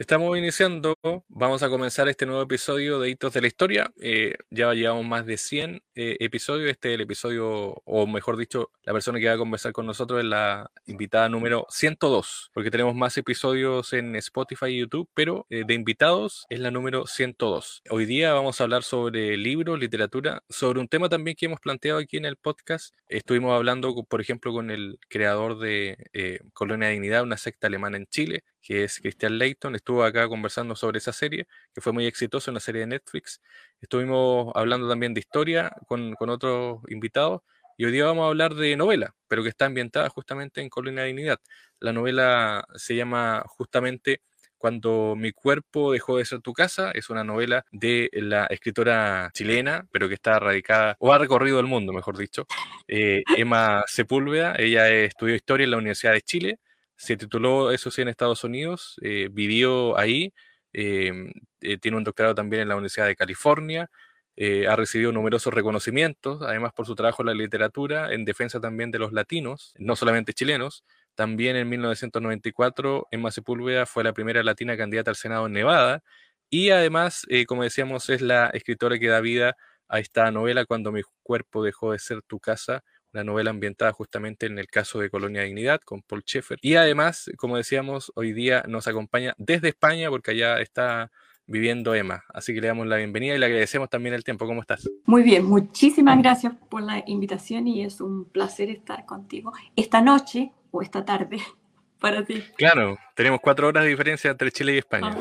Estamos iniciando, vamos a comenzar este nuevo episodio de Hitos de la Historia. Eh, ya llevamos más de 100 eh, episodios. Este es el episodio, o mejor dicho, la persona que va a conversar con nosotros es la invitada número 102, porque tenemos más episodios en Spotify y YouTube, pero eh, de invitados es la número 102. Hoy día vamos a hablar sobre libros, literatura, sobre un tema también que hemos planteado aquí en el podcast. Estuvimos hablando, por ejemplo, con el creador de Colonia de Dignidad, una secta alemana en Chile, que es Christian Leighton, estuvo acá conversando sobre esa serie, que fue muy exitosa, una serie de Netflix. Estuvimos hablando también de historia con, otros invitados, y hoy día vamos a hablar de novela, pero que está ambientada justamente en Colina de Dignidad. La novela se llama justamente Cuando mi cuerpo dejó de ser tu casa, es una novela de la escritora chilena, pero que está radicada, o ha recorrido el mundo, mejor dicho, eh, Emma Sepúlveda. Ella estudió historia en la Universidad de Chile, se tituló, eso sí, en Estados Unidos, eh, vivió ahí, em, eh, tiene un doctorado también en la Universidad de California, eh, ha recibido numerosos reconocimientos, además por su trabajo en la literatura, en defensa también de los latinos, no solamente chilenos. También en 1994, Emma Sepúlveda fue la primera latina candidata al Senado en Nevada. Y además, como decíamos, es la escritora que da vida a esta novela Cuando mi cuerpo dejó de ser tu casa, una novela ambientada justamente en el caso de Colonia Dignidad con Paul Schaeffer. Y además, como decíamos, hoy día nos acompaña desde España porque allá está viviendo Emma. Así que le damos la bienvenida y le agradecemos también el tiempo. ¿Cómo estás? Muy bien, muchísimas gracias por la invitación y es un placer estar contigo esta noche o esta tarde para ti. Claro, tenemos cuatro horas de diferencia entre Chile y España.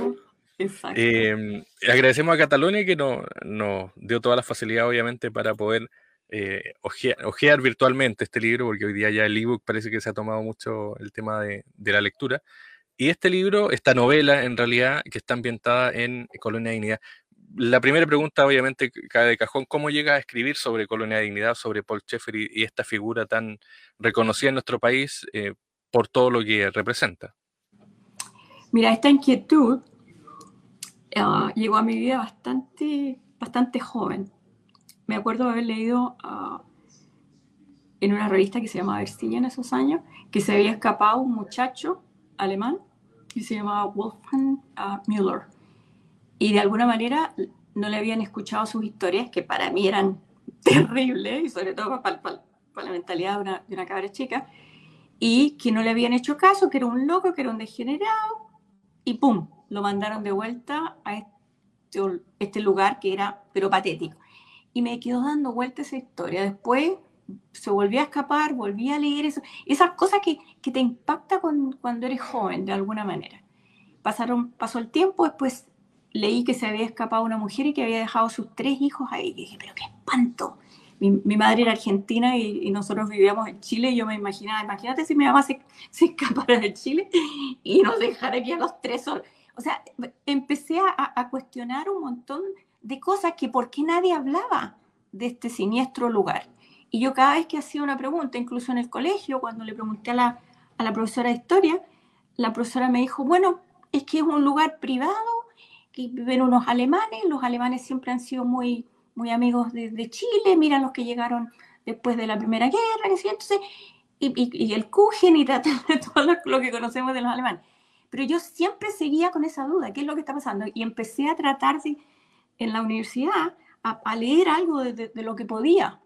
exacto. Eh, agradecemos a Cataluña que nos, nos dio toda la facilidad, obviamente, para poder eh, ojear, virtualmente este libro, porque hoy día ya el ebook parece que se ha tomado mucho el tema de, la lectura. Y este libro, esta novela en realidad, que está ambientada en Colonia Dignidad. La primera pregunta, obviamente, cae de cajón, ¿cómo llega a escribir sobre Colonia Dignidad, sobre Paul Schaeffer y, esta figura tan reconocida en nuestro país eh, por todo lo que representa? Mira, esta inquietud ah, llegó a mi vida bastante, bastante joven me acuerdo haber leído ah, en una revista que se llamaba Verstilla en esos años, que se había escapado un muchacho alemán que se llamaba Wolfgang uh, Müller. Y de alguna manera no le habían escuchado sus historias, que para mí eran terribles, y sobre todo para, la mentalidad de una, de una cabra chica, y que no le habían hecho caso, que era un loco, que era un degenerado, y ¡pum! Lo mandaron de vuelta a este, este lugar que era, pero patético y me quedó dando vuelta esa historia. Después se volvió a escapar, volví a leer esas cosas que, que te impacta cuando eres joven, de alguna manera. Pasaron, pasó el tiempo, después leí que se había escapado una mujer y que había dejado sus tres hijos ahí. Y dije, pero qué espanto. Mi, madre era argentina y, nosotros vivíamos en Chile y yo me imaginaba, imagínate si mi mamá se, se escapara de Chile y nos dejara aquí a los tres solos. O sea, empecé a, a cuestionar un montón de cosas que por qué nadie hablaba de este siniestro lugar. Y yo cada vez que hacía una pregunta, incluso en el colegio, cuando le pregunté a la, a la profesora de historia, la profesora me dijo, bueno, es que es un lugar privado, que viven unos alemanes, los alemanes siempre han sido muy, muy amigos de, Chile, miran los que llegaron después de la Primera Guerra, entonces, y, y, el Kuchen y todo lo, lo que conocemos de los alemanes. Pero yo siempre seguía con esa duda, ¿qué es lo que está pasando? Y empecé a tratar de en la universidad a, leer algo de, lo que podía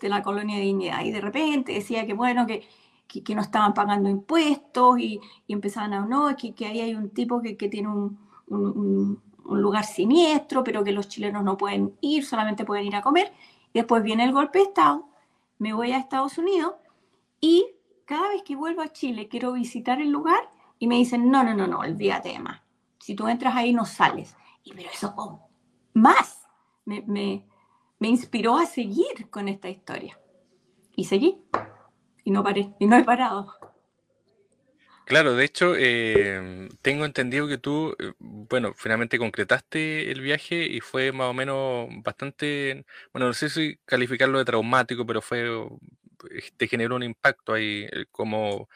de la colonia de dignidad. Y de repente decía que, bueno, que, que, no estaban pagando impuestos y, y empezaban a, no, que, que ahí hay un tipo que, tiene un, un, un, lugar siniestro, pero que los chilenos no pueden ir, solamente pueden ir a comer. Y después viene el golpe de Estado, me voy a Estados Unidos y cada vez que vuelvo a Chile quiero visitar el lugar y me dicen, no, no, no, no, olvídate más. Si tú entras ahí no sales. Y pero eso, ¿cómo? Más me, me, inspiró a seguir con esta historia. Y seguí. Y no paré. Y no he parado. Claro, de hecho, eh, tengo entendido que tú, eh, bueno, finalmente concretaste el viaje y fue más o menos bastante, bueno, no sé si calificarlo de traumático, pero fue, eh, te generó un impacto ahí, como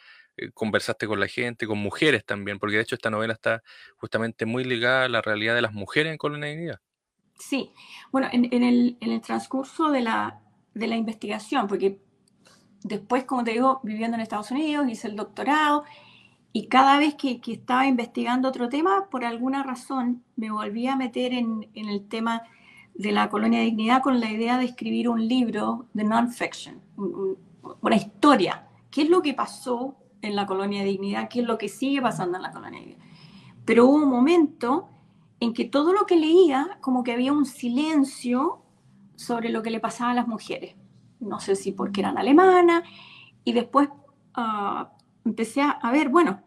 conversaste con la gente, con mujeres también, porque de hecho esta novela está justamente muy ligada a la realidad de las mujeres en Colonia Dignidad. Sí, bueno, en, el, transcurso de la, investigación, porque después, como te digo, viviendo en Estados Unidos, hice el doctorado Y cada vez que, estaba investigando otro tema, por alguna razón me volví a meter en, el tema de la colonia de dignidad con la idea de escribir un libro de non-fiction, una historia. ¿Qué es lo que pasó en la colonia de dignidad? ¿Qué es lo que sigue pasando en la colonia de dignidad? Pero hubo un momento en que todo lo que leía, como que había un silencio sobre lo que le pasaba a las mujeres. No sé si porque eran alemanas, y después ah, empecé a, ver, bueno,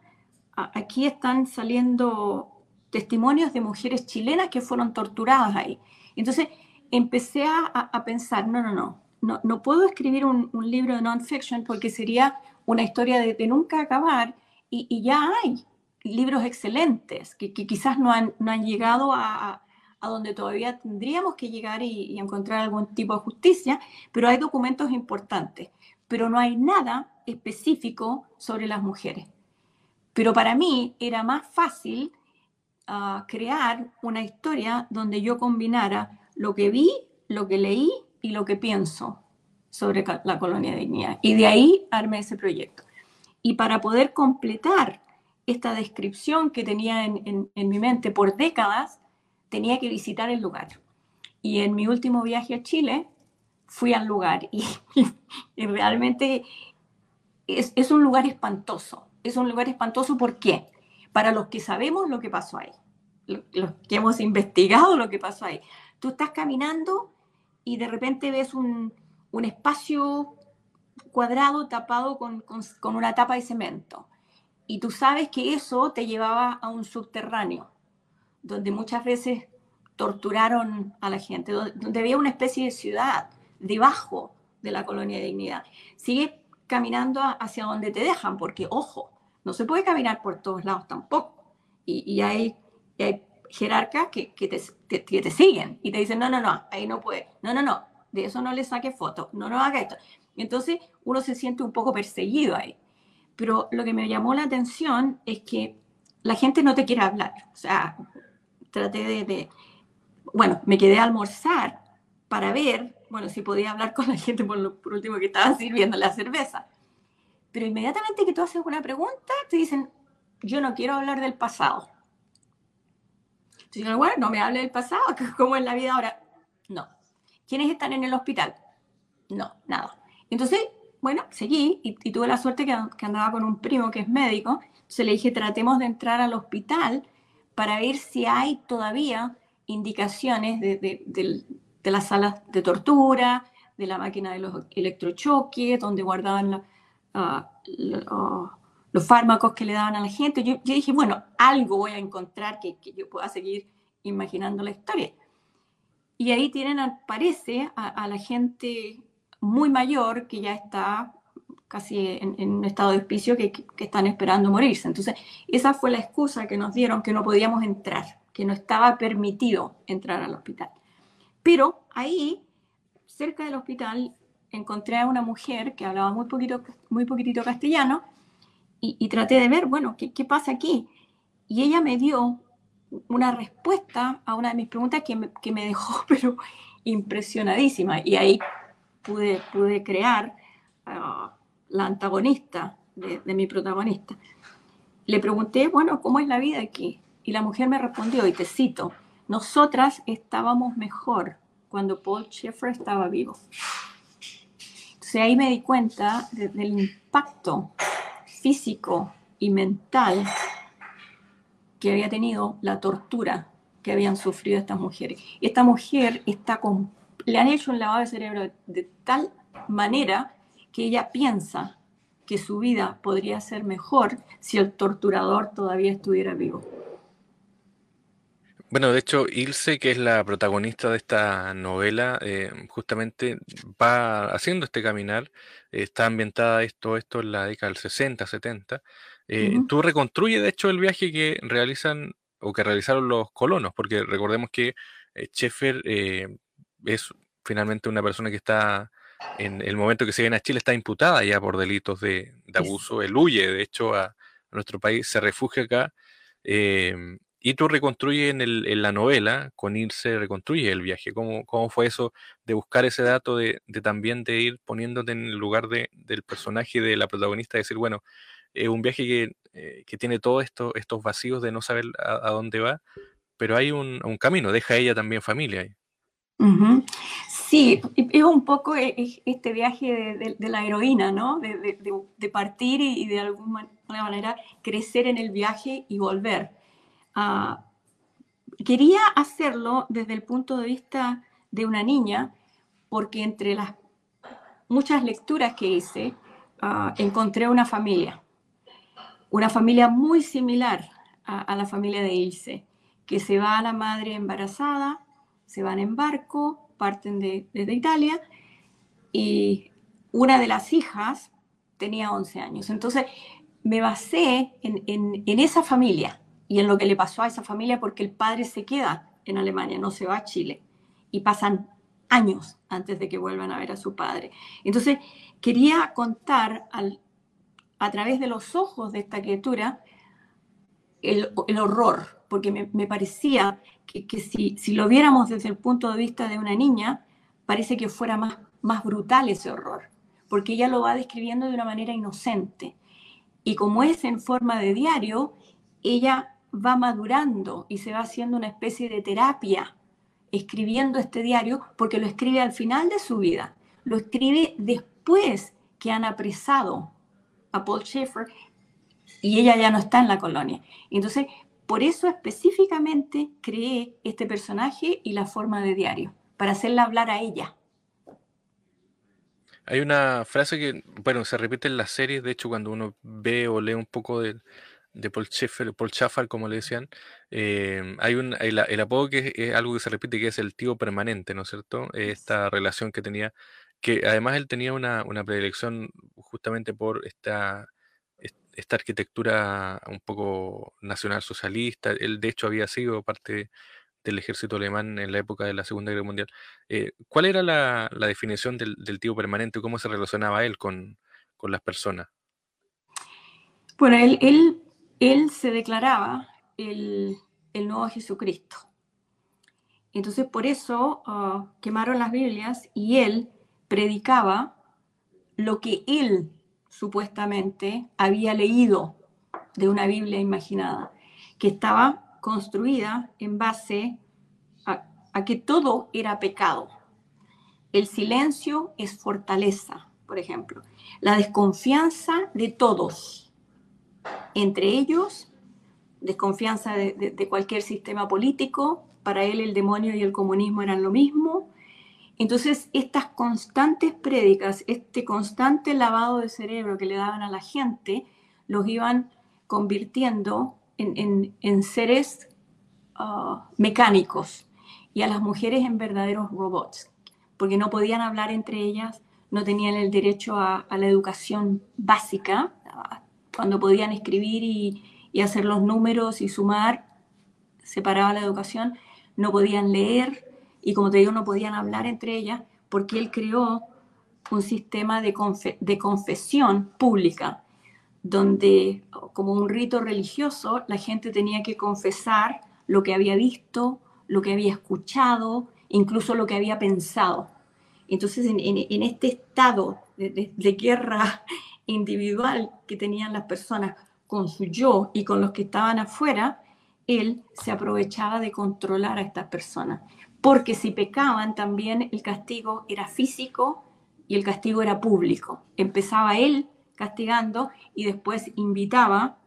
aquí están saliendo testimonios de mujeres chilenas que fueron torturadas ahí. Entonces empecé a, pensar, no, no, no, no, no puedo escribir un, libro de non-fiction porque sería una historia de, nunca acabar y, ya hay libros excelentes que, quizás no han, no han llegado a, a, donde todavía tendríamos que llegar y, y encontrar algún tipo de justicia, pero hay documentos importantes, pero no hay nada específico sobre las mujeres. Pero para mí era más fácil ah, crear una historia donde yo combinara lo que vi, lo que leí y lo que pienso sobre la colonia de dignidad. Y de ahí armé ese proyecto. Y para poder completar esta descripción que tenía en, mi mente por décadas, tenía que visitar el lugar. Y en mi último viaje a Chile, fui al lugar y, realmente es, un lugar espantoso. Es un lugar espantoso, ¿por qué? Para los que sabemos lo que pasó ahí, los que hemos investigado lo que pasó ahí. Tú estás caminando y de repente ves un, espacio cuadrado tapado con, con, una tapa de cemento. Y tú sabes que eso te llevaba a un subterráneo, donde muchas veces torturaron a la gente, donde había una especie de ciudad debajo de la colonia de dignidad. Sigue caminando hacia donde te dejan, porque ojo, no se puede caminar por todos lados tampoco. Y, hay, jerarcas que, que, te, siguen y te dicen, no, no, no, ahí no puede, no, no, no, de eso no le saque foto, no, no haga esto. entonces uno se siente un poco perseguido ahí. Pero lo que me llamó la atención es que la gente no te quiere hablar. O sea, traté de, bueno, me quedé a almorzar para ver bueno, si podía hablar con la gente por, lo, último que estaba sirviendo la cerveza. Pero inmediatamente que tú haces una pregunta, te dicen, yo no quiero hablar del pasado. Entonces, bueno, no me hable del pasado, ¿cómo es la vida ahora? No. ¿Quiénes están en el hospital? No, nada. Entonces, bueno, seguí y, tuve la suerte que, andaba con un primo que es médico. Entonces le dije, tratemos de entrar al hospital para ver si hay todavía indicaciones de, las salas de tortura, de la máquina de los electrochoques, donde guardaban ah, ah, los fármacos que le daban a la gente. Yo, dije, bueno, algo voy a encontrar que, yo pueda seguir imaginando la historia. Y ahí tienen, parece, a, la gente muy mayor que ya está casi en, un estado de hospicio que, que, están esperando morirse. Entonces, esa fue la excusa que nos dieron que no podíamos entrar, que no estaba permitido entrar al hospital. Pero ahí, cerca del hospital, encontré a una mujer que hablaba muy, poquito, muy poquitito castellano y, traté de ver, bueno, ¿qué, pasa aquí? Y ella me dio una respuesta a una de mis preguntas que me, dejó, pero impresionadísima. Y ahí pude, pude crear ah, la antagonista de, mi protagonista. Le pregunté, bueno, ¿cómo es la vida aquí? Y la mujer me respondió, y te cito, nosotras estábamos mejor cuando Paul Schaeffer estaba vivo. Entonces ahí me di cuenta del impacto físico y mental que había tenido la tortura que habían sufrido estas mujeres. Esta mujer está con, le han hecho un lavado de cerebro de tal manera que ella piensa que su vida podría ser mejor si el torturador todavía estuviera vivo. Bueno, de hecho, Ilse, que es la protagonista de esta novela, eh, justamente va haciendo este caminar. está ambientada esto, esto en la década del 60, 70. Eh, tú reconstruyes, de hecho, el viaje que realizan o que realizaron los colonos, porque recordemos que eh, Sheffer es finalmente una persona que está, en el momento que se viene a Chile, está imputada ya por delitos de, abuso. Él huye, de hecho, a, a, nuestro país, se refugia acá. Y tú reconstruyes en, la novela, con irse reconstruye el viaje. ¿Cómo, ¿Cómo, fue eso de buscar ese dato, de, también de ir poniéndote en el lugar del personaje, de la protagonista, decir, bueno, es un viaje que eh, que tiene todos esto, estos vacíos de no saber a, dónde va, pero hay un, camino, deja ella también familia Sí, es un poco e, este viaje de, la heroína, ¿no? De, partir y, de alguna manera crecer en el viaje y volver. Ah, quería hacerlo desde el punto de vista de una niña, porque entre las muchas lecturas que hice, ah, encontré una familia, una familia muy similar a, la familia de Ilse, que se va a la madre embarazada, se van en barco, parten de, desde Italia, y una de las hijas tenía 11 años. Entonces me basé en, esa familia y en lo que le pasó a esa familia porque el padre se queda en Alemania, no se va a Chile, y pasan años antes de que vuelvan a ver a su padre. Entonces quería contar a través de los ojos de esta criatura el, horror, porque me parecía que, si, si, lo viéramos desde el punto de vista de una niña, parece que fuera más, más brutal ese horror, porque ella lo va describiendo de una manera inocente. Y como es en forma de diario, ella va madurando y se va haciendo una especie de terapia escribiendo este diario, porque lo escribe al final de su vida, lo escribe después que han apresado a Paul Schaeffer y ella ya no está en la colonia. Entonces, por eso específicamente creé este personaje y la forma de diario, para hacerla hablar a ella. Hay una frase que, bueno, se repite en las series, de hecho, cuando uno ve o lee un poco de, Paul Schaeffer, Paul Schaeffer, como le decían, eh, hay un, el, apodo que es, algo que se repite, que es el tío permanente, ¿no es cierto? Esta relación que tenía, que además él tenía una, una predilección justamente por esta esta arquitectura un poco nacional socialista. Él, de hecho, había sido parte del ejército alemán en la época de la Segunda Guerra Mundial. Eh, ¿Cuál era la, definición del, tío permanente? ¿Cómo se relacionaba él con, las personas? Bueno, él, él, se declaraba el, nuevo Jesucristo. Entonces, por eso ah, quemaron las Biblias y él predicaba lo que él supuestamente había leído de una Biblia imaginada, que estaba construida en base a, que todo era pecado. El silencio es fortaleza, por ejemplo. La desconfianza de todos, entre ellos, desconfianza de cualquier sistema político, para él el demonio y el comunismo eran lo mismo, entonces, estas constantes prédicas, este constante lavado de cerebro que le daban a la gente, los iban convirtiendo en, seres ah, mecánicos y a las mujeres en verdaderos robots, porque no podían hablar entre ellas, no tenían el derecho a, la educación básica, cuando podían escribir y, y hacer los números y sumar, separaba la educación, no podían leer, y como te digo, no podían hablar entre ellas porque él creó un sistema de, confesión pública, donde como un rito religioso la gente tenía que confesar lo que había visto, lo que había escuchado, incluso lo que había pensado. Entonces, en, este estado de, guerra individual que tenían las personas con su yo y con los que estaban afuera, él se aprovechaba de controlar a estas personas porque si pecaban también el castigo era físico y el castigo era público. Empezaba él castigando y después invitaba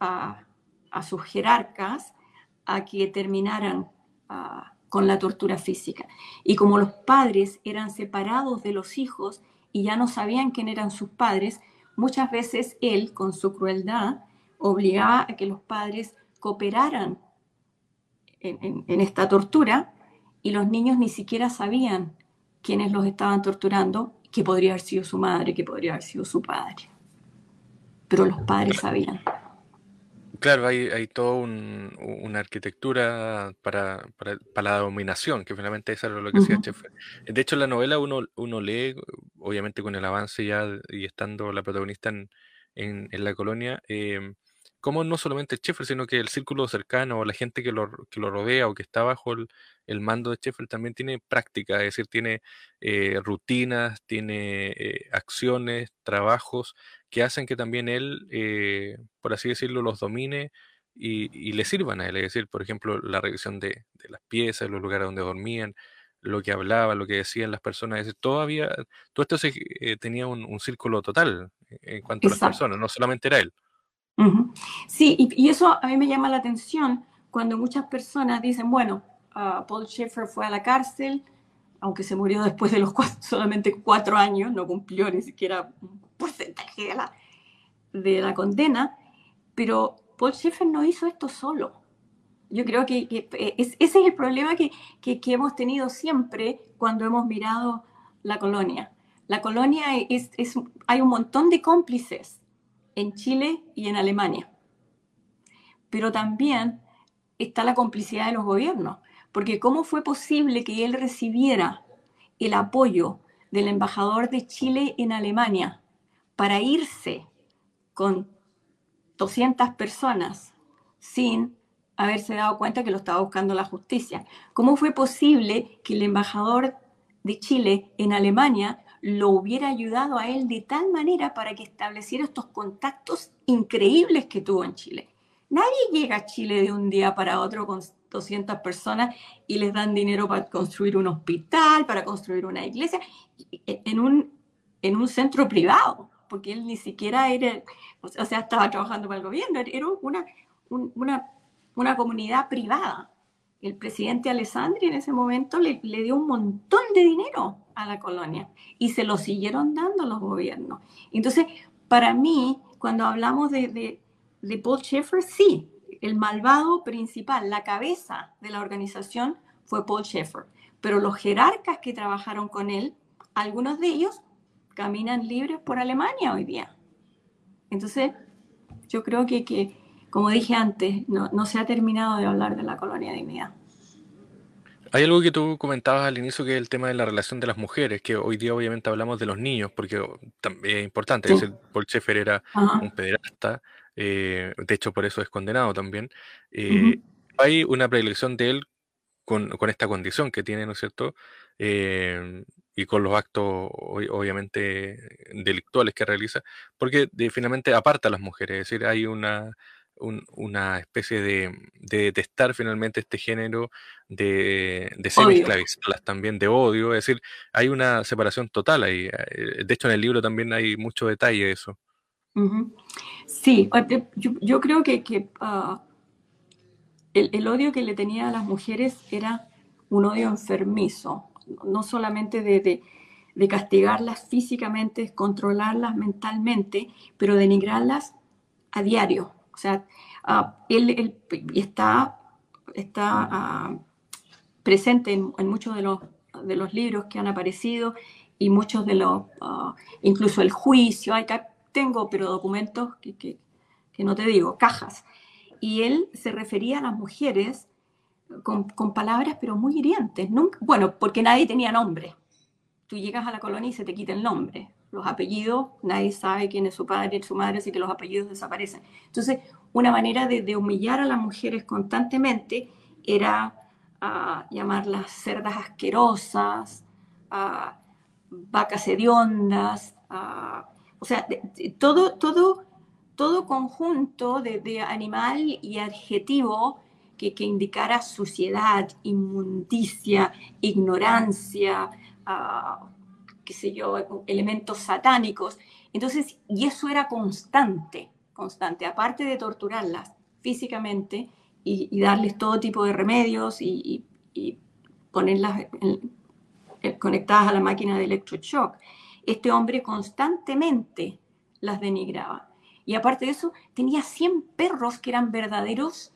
a, sus jerarcas a que terminaran ah, con la tortura física. Y como los padres eran separados de los hijos y ya no sabían quién eran sus padres, muchas veces él, con su crueldad, obligaba a que los padres cooperaran en esta tortura y los niños ni siquiera sabían quiénes los estaban torturando, que podría haber sido su madre, que podría haber sido su padre. Pero los padres sabían. Claro, hay, hay toda una arquitectura para, la dominación, que finalmente eso era lo que decía Chef. De hecho, en la novela uno, uno lee, obviamente con el avance ya y estando la protagonista en, en, la colonia, eh, como no solamente el Sheffield, sino que el círculo cercano, o la gente que lo, que lo rodea o que está bajo el, mando de Sheffield también tiene práctica, es decir, tiene eh, rutinas, tiene eh, acciones, trabajos que hacen que también él, eh, por así decirlo, los domine y, le sirvan a él. Es decir, por ejemplo, la revisión de, las piezas, los lugares donde dormían, lo que hablaba, lo que decían las personas. Es decir, todavía, todo esto se, eh, tenía un, círculo total en cuanto a las personas, no solamente era él. Sí, y, eso a mí me llama la atención cuando muchas personas dicen, bueno, uh, Paul Schaeffer fue a la cárcel, aunque se murió después de los solamente cuatro años, no cumplió ni siquiera un porcentaje de la, de la condena, pero Paul Schaeffer no hizo esto solo. Yo creo que, ese es el problema que, que, hemos tenido siempre cuando hemos mirado la colonia. La colonia es, es, hay un montón de cómplices en Chile y en Alemania. Pero también está la complicidad de los gobiernos, porque ¿cómo fue posible que él recibiera el apoyo del embajador de Chile en Alemania para irse con 200 personas sin haberse dado cuenta que lo estaba buscando la justicia. ¿Cómo fue posible que el embajador de Chile en Alemania lo hubiera ayudado a él de tal manera para que estableciera estos contactos increíbles que tuvo en Chile? Nadie llega a Chile de un día para otro con 200 personas y les dan dinero para construir un hospital, para construir una iglesia, en un, en un centro privado, porque él ni siquiera era, o sea, estaba trabajando para el gobierno, era una, una una comunidad privada. El presidente Alessandri en ese momento le, dio un montón de dinero a la colonia y se lo siguieron dando los gobiernos. Entonces, para mí, cuando hablamos de, de, Paul Schaeffer, sí, el malvado principal, la cabeza de la organización fue Paul Schaeffer, pero los jerarcas que trabajaron con él, algunos de ellos caminan libres por Alemania hoy día. Entonces, yo creo que, que como dije antes, no, se ha terminado de hablar de la colonia de dignidad. Hay algo que tú comentabas al inicio que es el tema de la relación de las mujeres, que hoy día obviamente hablamos de los niños, porque también es importante. Paul Schaeffer era un pederasta, eh, de hecho por eso es condenado también. Eh, hay una predilección de él con, esta condición que tiene, ¿no es cierto? Eh, y con los actos obviamente delictuales que realiza, porque finalmente aparta a las mujeres, es decir, hay una una especie de, detestar finalmente este género, de, de semi-esclavizarlas también, de odio, es decir, hay una separación total ahí. Eh, de hecho, en el libro también hay mucho detalle de eso. Sí, yo, creo que, ah, el, odio que le tenía a las mujeres era un odio enfermizo, no solamente de, de castigarlas físicamente, controlarlas mentalmente, pero denigrarlas a diario. O sea, ah, él, está, está ah, presente en, muchos de los, de los libros que han aparecido y muchos de los, ah, incluso el juicio, acá tengo, pero documentos que, que, no te digo, cajas. Y él se refería a las mujeres con, con palabras, pero muy hirientes. Nunca, bueno, porque nadie tenía nombre. Tú llegas a la colonia y se te quita el nombre los apellidos, nadie sabe quién es su padre su madre, así que los apellidos desaparecen. Entonces, una manera de, humillar a las mujeres constantemente era uh, llamarlas cerdas asquerosas, uh, vacas hediondas, o sea, todo, todo, todo conjunto de, animal y adjetivo que, indicara suciedad, inmundicia, ignorancia, qué sé yo, elementos satánicos. Entonces, y eso era constante, constante, aparte de torturarlas físicamente y, darles todo tipo de remedios y, ponerlas conectadas a la máquina de electroshock. Este hombre constantemente las denigraba. Y aparte de eso, tenía 100 perros que eran verdaderos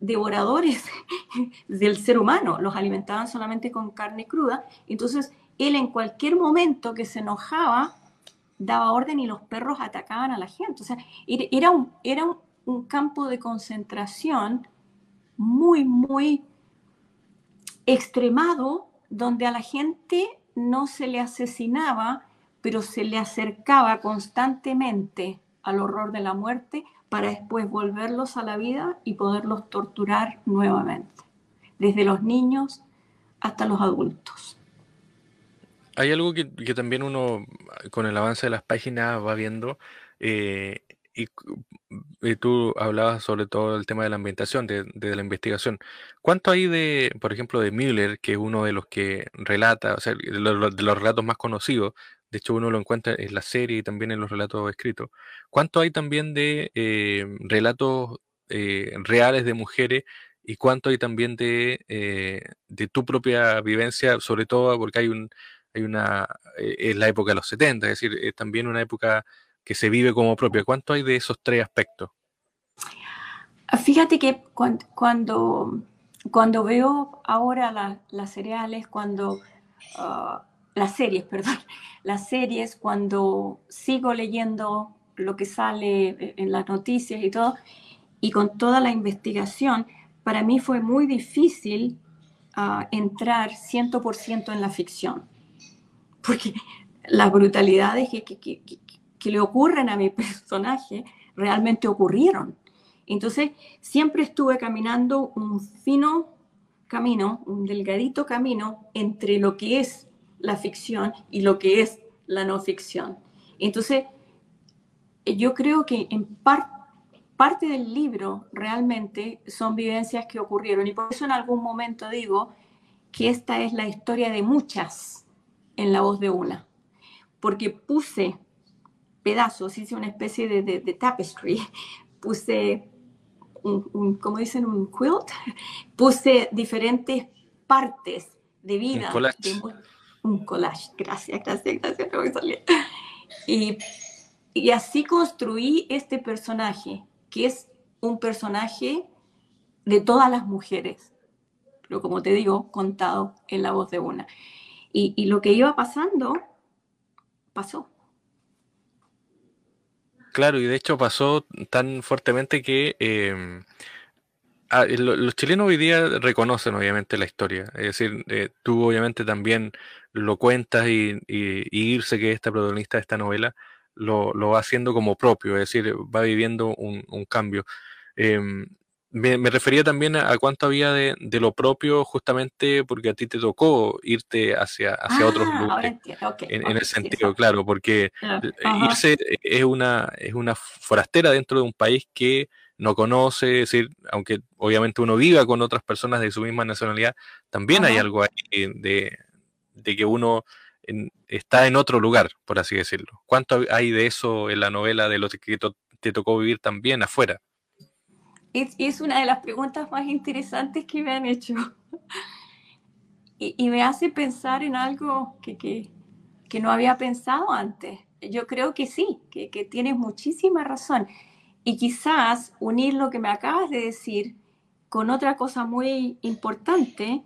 devoradores del ser humano. Los alimentaban solamente con carne cruda. Entonces, él en cualquier momento que se enojaba, daba orden y los perros atacaban a la gente. O sea, era un, era un, campo de concentración muy, muy extremado, donde a la gente no se le asesinaba, pero se le acercaba constantemente al horror de la muerte para después volverlos a la vida y poderlos torturar nuevamente, desde los niños hasta los adultos. Hay algo que, también uno, con el avance de las páginas, va viendo, Eh, y, tú hablabas sobre todo el tema de la ambientación, de, la investigación. ¿Cuánto hay de, por ejemplo, de Miller, que es uno de los que relata, o sea, de los, relatos más conocidos, de hecho uno lo encuentra en la serie y también en los relatos escritos. ¿Cuánto hay también de eh, relatos eh, reales de mujeres y cuánto hay también de, de tu propia vivencia, sobre todo porque hay un hay una, es la época de los 70, es decir, es también una época que se vive como propia. ¿Cuánto hay de esos tres aspectos? Fíjate que cuando, cuando, veo ahora las cereales, cuando ah, las series, perdón, las series, cuando sigo leyendo lo que sale en las noticias y todo, y con toda la investigación, para mí fue muy difícil uh, entrar 100% en la ficción, porque las brutalidades que, que, que le ocurren a mi personaje realmente ocurrieron. Entonces, siempre estuve caminando un fino camino, un delgadito camino entre lo que es la ficción y lo que es la no ficción. Entonces, yo creo que en parte del libro realmente son vivencias que ocurrieron y por eso en algún momento digo que esta es la historia de muchas en la voz de una, porque puse pedazos, hice una especie de, de, tapestry, puse, un, como dicen, un quilt, puse diferentes partes de vida. Un collage. un collage, gracias, gracias, gracias, Y, y así construí este personaje, que es un personaje de todas las mujeres, pero como te digo, contado en la voz de una. Y, lo que iba pasando, pasó. Claro, y de hecho pasó tan fuertemente que em, ah, los chilenos hoy día reconocen obviamente la historia. Es decir, eh, tú obviamente también lo cuentas y, Irse, que es esta protagonista de esta novela, lo, va haciendo como propio, es decir, va viviendo un, cambio. Em, me, refería también a, cuánto había de, lo propio, justamente porque a ti te tocó irte hacia, hacia otros ah, lugares. en, el sentido, claro, porque irse es una, es una forastera dentro de un país que no conoce, es decir, aunque obviamente uno viva con otras personas de su misma nacionalidad, también hay algo ahí de, que uno está en otro lugar, por así decirlo. ¿Cuánto hay de eso en la novela de lo que te tocó vivir también afuera? Es, una de las preguntas más interesantes que me han hecho. Y, me hace pensar en algo que, que, no había pensado antes. Yo creo que sí, que, que tienes muchísima razón. Y quizás unir lo que me acabas de decir con otra cosa muy importante,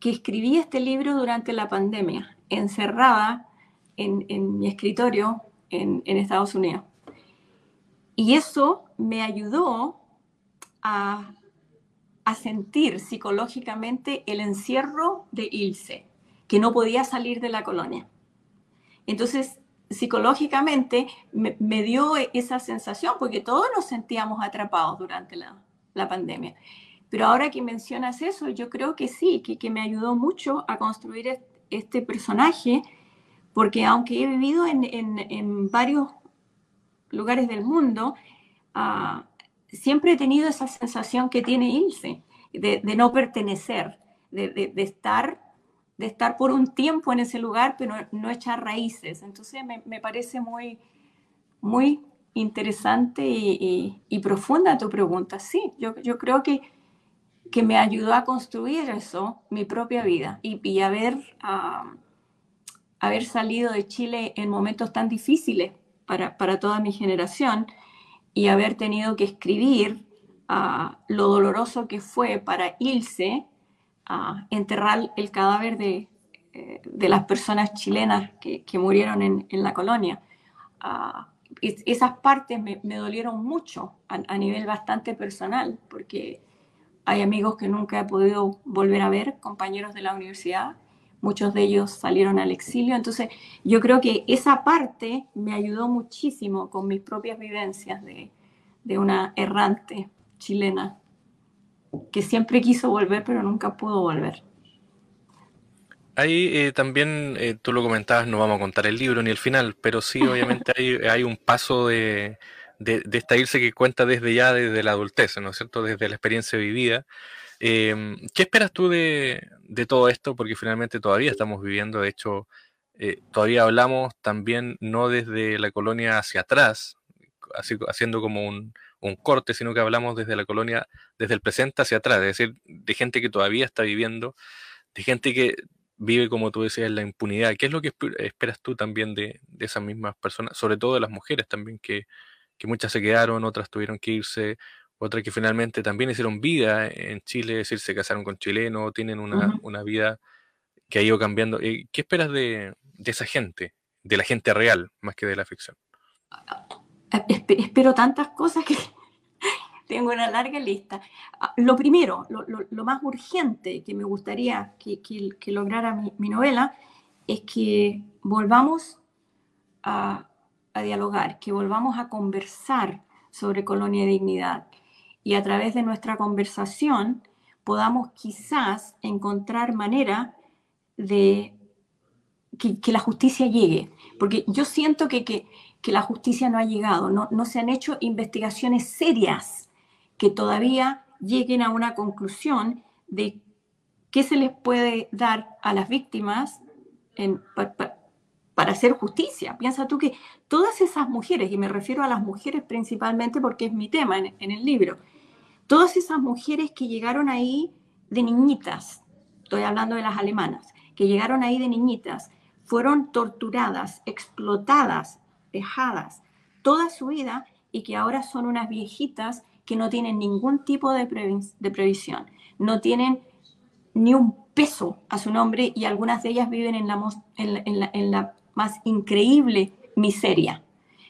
que escribí este libro durante la pandemia, encerrada en, en mi escritorio en, en, Estados Unidos. Y eso me ayudó a, sentir psicológicamente el encierro de Ilse, que no podía salir de la colonia. Entonces, psicológicamente me, dio esa sensación, porque todos nos sentíamos atrapados durante la, pandemia. Pero ahora que mencionas eso, yo creo que sí, que, me ayudó mucho a construir este personaje, porque aunque he vivido en, varios lugares del mundo, uh, siempre he tenido esa sensación que tiene Ilse, de, no pertenecer, de, estar, de estar por un tiempo en ese lugar, pero no echar raíces. Entonces me, parece muy, muy interesante y, profunda tu pregunta. Sí, yo, creo que, que me ayudó a construir eso, mi propia vida, y, haber, haber salido de Chile en momentos tan difíciles para, para toda mi generación y haber tenido que escribir ah, lo doloroso que fue para Ilse a enterrar el cadáver de, eh, de, las personas chilenas que, que murieron en, en, la colonia. Ah, esas partes me, me, dolieron mucho a, a, nivel bastante personal, porque hay amigos que nunca he podido volver a ver, compañeros de la universidad, muchos de ellos salieron al exilio. Entonces, yo creo que esa parte me ayudó muchísimo con mis propias vivencias de, una errante chilena que siempre quiso volver, pero nunca pudo volver. Ahí eh, también, eh, tú lo comentabas, no vamos a contar el libro ni el final, pero sí, obviamente hay, hay un paso de, de, esta irse que cuenta desde ya, desde la adultez, ¿no es cierto? Desde la experiencia vivida. Em, ¿Qué esperas tú de, de, todo esto? Porque finalmente todavía estamos viviendo, de hecho, eh, todavía hablamos también no desde la colonia hacia atrás, así, haciendo como un, corte, sino que hablamos desde la colonia, desde el presente hacia atrás, es decir, de gente que todavía está viviendo, de gente que vive, como tú decías, la impunidad. ¿Qué es lo que esperas tú también de, esas mismas personas, sobre todo de las mujeres también, que, muchas se quedaron, otras tuvieron que irse, otras que finalmente también hicieron vida en Chile, es decir, se casaron con chilenos, tienen una, vida que ha ido cambiando. Eh, ¿Qué esperas de, esa gente, de la gente real, más que de la ficción? Espero tantas cosas que tengo una larga lista. Ah, lo primero, lo, más urgente que me gustaría que, lograra mi, novela es que volvamos a, dialogar, que volvamos a conversar sobre colonia y dignidad. Y a través de nuestra conversación podamos quizás encontrar manera de que, la justicia llegue. Porque yo siento que, la justicia no ha llegado, no, no se han hecho investigaciones serias que todavía lleguen a una conclusión de qué se les puede dar a las víctimas para hacer justicia. Piensa tú que todas esas mujeres, y me refiero a las mujeres principalmente porque es mi tema en el libro, todas esas mujeres que llegaron ahí de niñitas, estoy hablando de las alemanas, que llegaron ahí de niñitas, fueron torturadas, explotadas, dejadas toda su vida y que ahora son unas viejitas que no tienen ningún tipo de, previsión, no tienen ni un peso a su nombre y algunas de ellas viven en la, en la, más increíble miseria.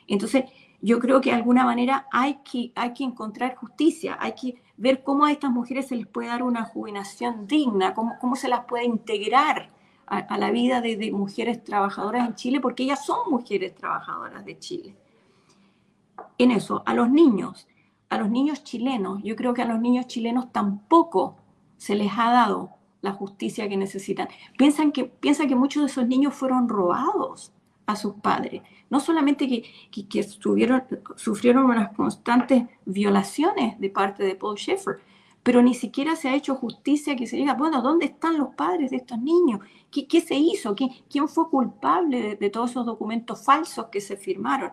Entonces, yo creo que de alguna manera hay que, hay que encontrar justicia, hay que ver cómo a estas mujeres se les puede dar una jubilación digna, cómo, cómo se las puede integrar a, la vida de, de, mujeres trabajadoras en Chile, porque ellas son mujeres trabajadoras de Chile. En eso, a los niños, a los niños chilenos, yo creo que a los niños chilenos tampoco se les ha dado la justicia que necesitan. Piensan que, piensan que muchos de esos niños fueron robados a sus padres. No solamente que, que, sufrieron unas constantes violaciones de parte de Paul Schaeffer, pero ni siquiera se ha hecho justicia que se diga, bueno, ¿dónde están los padres de estos niños? ¿Qué, qué se hizo? ¿Quién fue culpable de, de, todos esos documentos falsos que se firmaron?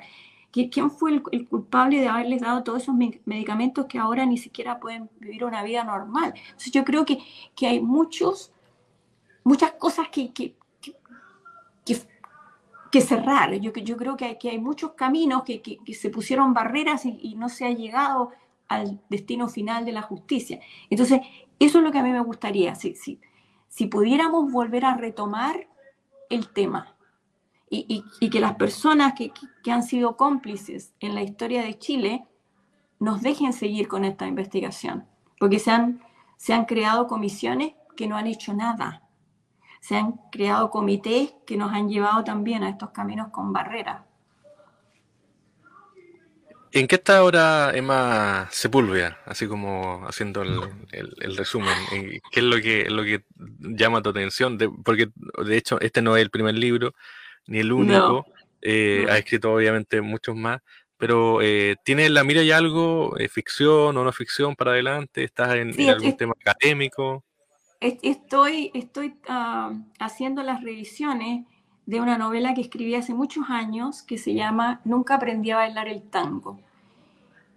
¿Quién fue el, culpable de haberles dado todos esos medicamentos que ahora ni siquiera pueden vivir una vida normal? Entonces yo creo que, que hay muchos, muchas cosas que, que, que, cerrar. Yo, yo creo que hay, que hay muchos caminos que, se pusieron barreras y, no se ha llegado al destino final de la justicia. Entonces, eso es lo que a mí me gustaría, si, si, si pudiéramos volver a retomar el tema y, que las personas que, han sido cómplices en la historia de Chile nos dejen seguir con esta investigación, porque se han, se han creado comisiones que no han hecho nada, se han creado comités que nos han llevado también a estos caminos con barreras. ¿En qué está ahora Emma Sepúlveda? Así como haciendo el, resumen. ¿Qué es lo que, lo que llama tu atención? porque de hecho este no es el primer libro, ni el único. Eh, ha escrito obviamente muchos más, pero eh, ¿tiene en la mira ya algo, eh, ficción o no ficción para adelante? ¿Estás en, algún tema académico? Estoy, estoy ah, haciendo las revisiones de una novela que escribí hace muchos años que se llama Nunca aprendí a bailar el tango.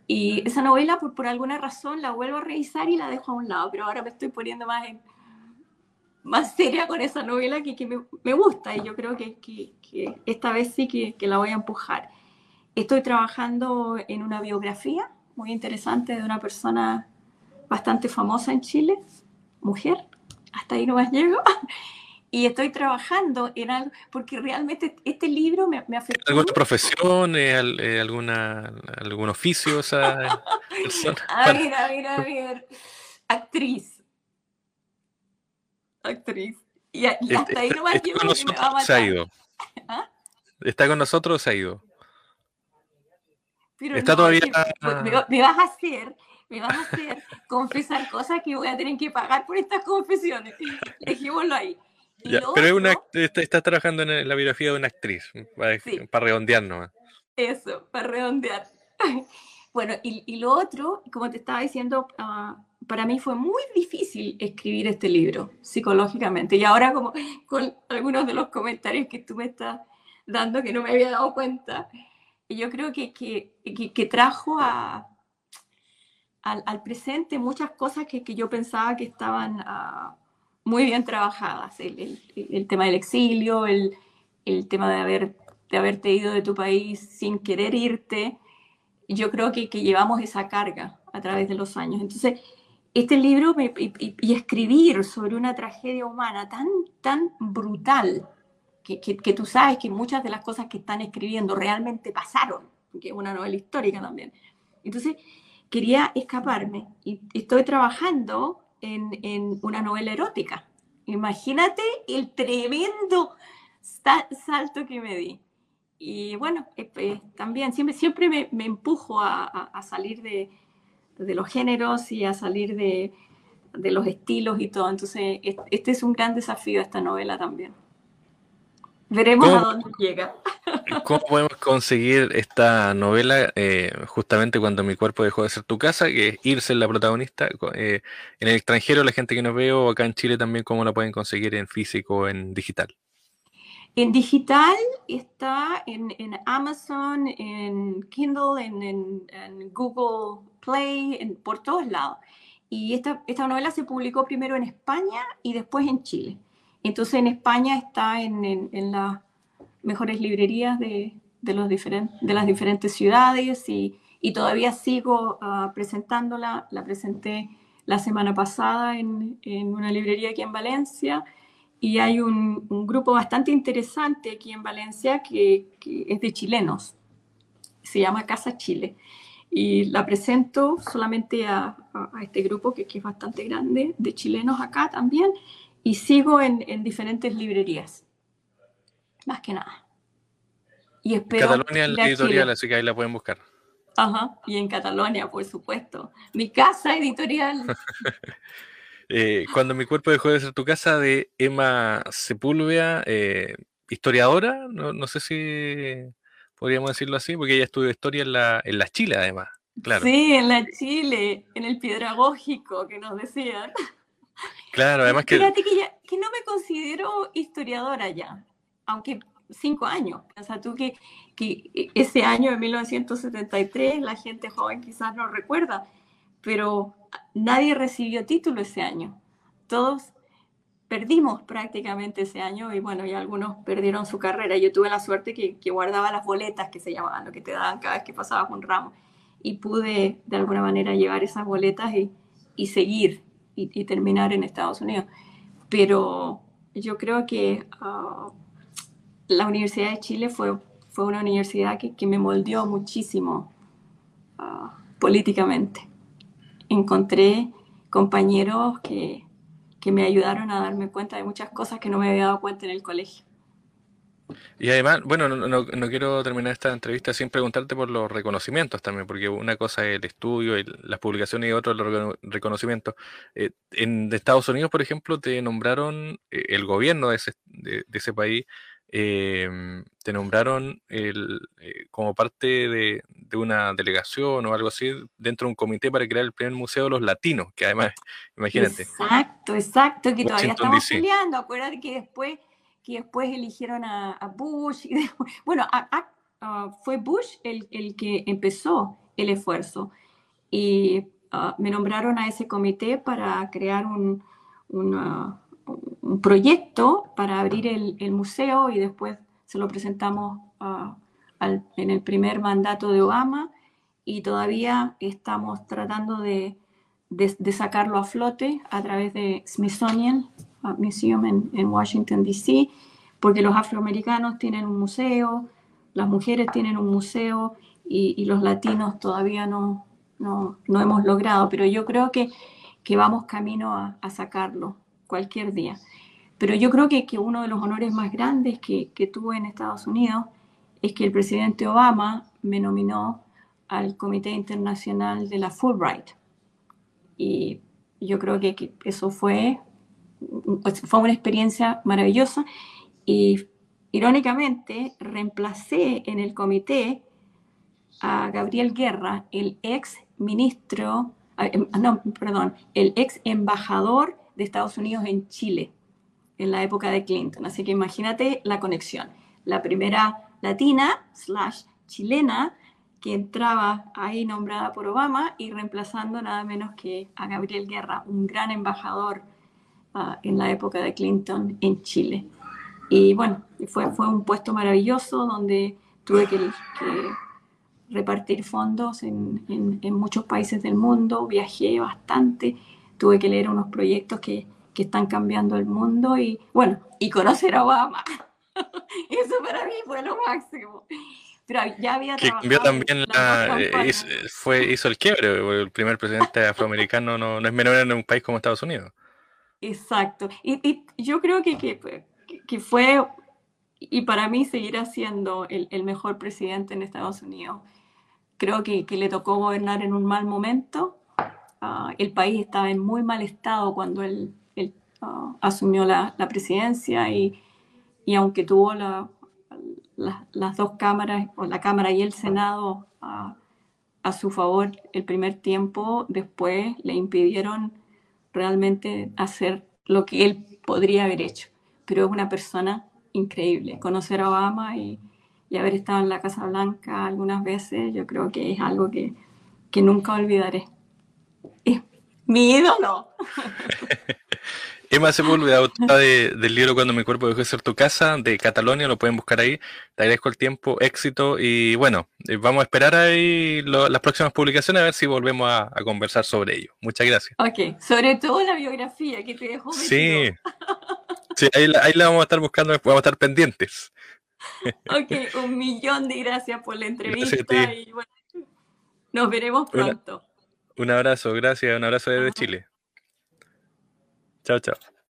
Y esa novela, por, por alguna razón, la vuelvo a revisar y la dejo a un lado, pero ahora me estoy poniendo más en, más seria con esa novela que, que me, me, gusta y yo creo que, que, que esta vez sí que, la voy a empujar. Estoy trabajando en una biografía muy interesante de una persona bastante famosa en Chile, mujer, hasta ahí no más llego, y estoy trabajando en algo, porque realmente este libro me, me afectó. ¿Alguna profesión, eh, eh, alguna, algún oficio esa? A ver, a ver, a ver, actriz actriz. Y, hasta ahí nomás que me va a matar. Se ha ido. ¿Ah? ¿Está con nosotros o se ha ido? Pero Está todavía. me, vas a hacer, me vas a hacer confesar cosas que voy a tener que pagar por estas confesiones. Dejémoslo ahí. pero es una, está, trabajando en la biografía de una actriz, para, para redondear nomás. Eso, para redondear. Bueno, y, lo otro, como te estaba diciendo, ah, para mí fue muy difícil escribir este libro psicológicamente. Y ahora como con algunos de los comentarios que tú me estás dando que no me había dado cuenta, yo creo que, que, que, trajo a, al, presente muchas cosas que, yo pensaba que estaban ah, muy bien trabajadas. El, el, tema del exilio, el, el tema de, haber, de haberte ido de tu país sin querer irte. Yo creo que, llevamos esa carga a través de los años. Entonces, este libro y, escribir sobre una tragedia humana tan, tan brutal, que, que, tú sabes que muchas de las cosas que están escribiendo realmente pasaron, que es una novela histórica también. Entonces, quería escaparme y estoy trabajando en, en una novela erótica. Imagínate el tremendo salto que me di. Y bueno, eh, pues, también siempre, siempre me, me empujo a, a, salir de, de, los géneros y a salir de, de los estilos y todo. Entonces, este es un gran desafío esta novela también. Veremos a dónde llega. ¿Cómo podemos conseguir esta novela eh, justamente cuando mi cuerpo dejó de ser tu casa, que es irse la protagonista? Eh, en el extranjero, la gente que nos ve, o acá en Chile también, ¿cómo la pueden conseguir en físico o en digital? En digital está en, Amazon, en Kindle, en, Google Play, por todos lados. Y esta, esta novela se publicó primero en España y después en Chile. Entonces en España está en, en, las mejores librerías de, de, los de las diferentes ciudades y, y todavía sigo uh, presentándola. La presenté la semana pasada en, en, una librería aquí en Valencia y hay un, un, grupo bastante interesante aquí en Valencia que, que es de chilenos. Se llama Casa Chile y la presento solamente a, a, a este grupo que, que, es bastante grande, de chilenos acá también, y sigo en, en diferentes librerías, más que nada. Y espero Catalonia la editorial, así que ahí la pueden buscar. Ajá, y en Catalonia, por supuesto. Mi casa editorial. eh, cuando mi cuerpo dejó de ser tu casa, de Emma Sepúlveda, eh, historiadora, no, no, sé si podríamos decirlo así, porque ella estudió historia en la, en la Chile, además. Claro. Sí, en la Chile, en el Piedragógico, que nos decían. Claro, además que... Fíjate que, que no me considero historiadora ya, aunque cinco años. Sea, tú que, que ese año de 1973 la gente joven quizás no recuerda, pero nadie recibió título ese año. Todos perdimos prácticamente ese año y bueno, y algunos perdieron su carrera. Yo tuve la suerte que, que, guardaba las boletas que se llamaban, lo que te daban cada vez que pasabas un ramo. Y pude de alguna manera llevar esas boletas y, y seguir y, terminar en Estados Unidos. Pero yo creo que uh, la Universidad de Chile fue, fue una universidad que, que me moldeó muchísimo uh, políticamente. Encontré compañeros que, que me ayudaron a darme cuenta de muchas cosas que no me había dado cuenta en el colegio. Y además, bueno, no, no, no, quiero terminar esta entrevista sin preguntarte por los reconocimientos también, porque una cosa es el estudio y las publicaciones y otra los reconocimientos. Eh, en Estados Unidos, por ejemplo, te nombraron eh, el gobierno de ese, de, ese país, eh, te nombraron el, eh, como parte de, de, una delegación o algo así dentro de un comité para crear el primer museo de los latinos, que además, imagínate. Exacto, exacto, que todavía estamos peleando. Acuérdate que después que después eligieron a, Bush. Y bueno, fue Bush el, el, que empezó el esfuerzo y ah, me nombraron a ese comité para crear un, un proyecto para abrir el, el, museo y después se lo presentamos ah, al, en el primer mandato de Obama y todavía estamos tratando de, de, de sacarlo a flote a través de Smithsonian Museum en, en Washington, D.C., porque los afroamericanos tienen un museo, las mujeres tienen un museo y, y los latinos todavía no, no, no, hemos logrado, pero yo creo que, que vamos camino a, a, sacarlo cualquier día. Pero yo creo que, que uno de los honores más grandes que, que tuve en Estados Unidos es que el presidente Obama me nominó al Comité Internacional de la Fulbright. Y yo creo que, que eso fue fue una experiencia maravillosa y irónicamente reemplacé en el comité a Gabriel Guerra, el ex ministro, em, no, perdón, el ex embajador de Estados Unidos en Chile en la época de Clinton. Así que imagínate la conexión. La primera latina slash chilena que entraba ahí nombrada por Obama y reemplazando nada menos que a Gabriel Guerra, un gran embajador ah, en la época de Clinton en Chile. Y bueno, fue, fue un puesto maravilloso donde tuve que, repartir fondos en, en, muchos países del mundo, viajé bastante, tuve que leer unos proyectos que, que están cambiando el mundo y bueno, y conocer a Obama. Eso para mí fue lo máximo. Pero ya había que cambió también la, eh, hizo, fue, hizo el quiebre, el primer presidente afroamericano no, no es menor en un país como Estados Unidos. Exacto. Y, yo creo que, que, que, fue, y para mí seguirá siendo el, el, mejor presidente en Estados Unidos. Creo que, que le tocó gobernar en un mal momento. Uh, el país estaba en muy mal estado cuando él, él uh, asumió la, la, presidencia y, y aunque tuvo la, la, las dos cámaras, o la Cámara y el Senado, a, a su favor el primer tiempo, después le impidieron realmente hacer lo que él podría haber hecho pero es una persona increíble. Conocer a Obama y, haber estado en la Casa Blanca algunas veces, yo creo que es algo que, que nunca olvidaré. Es mi ídolo. Emma Sepúlveda, autora de, del libro Cuando mi cuerpo dejó de ser tu casa, de Catalonia, lo pueden buscar ahí. Te agradezco el tiempo, éxito y bueno, eh, vamos a esperar ahí lo, las próximas publicaciones a ver si volvemos a, a, conversar sobre ello. Muchas gracias. Ok, sobre todo la biografía que te dejó. Sí, Sí, ahí, ahí, la vamos a estar buscando, vamos a estar pendientes. Ok, un millón de gracias por la entrevista y bueno, nos veremos pronto. un abrazo, gracias, un abrazo desde Chile. Chao, chao.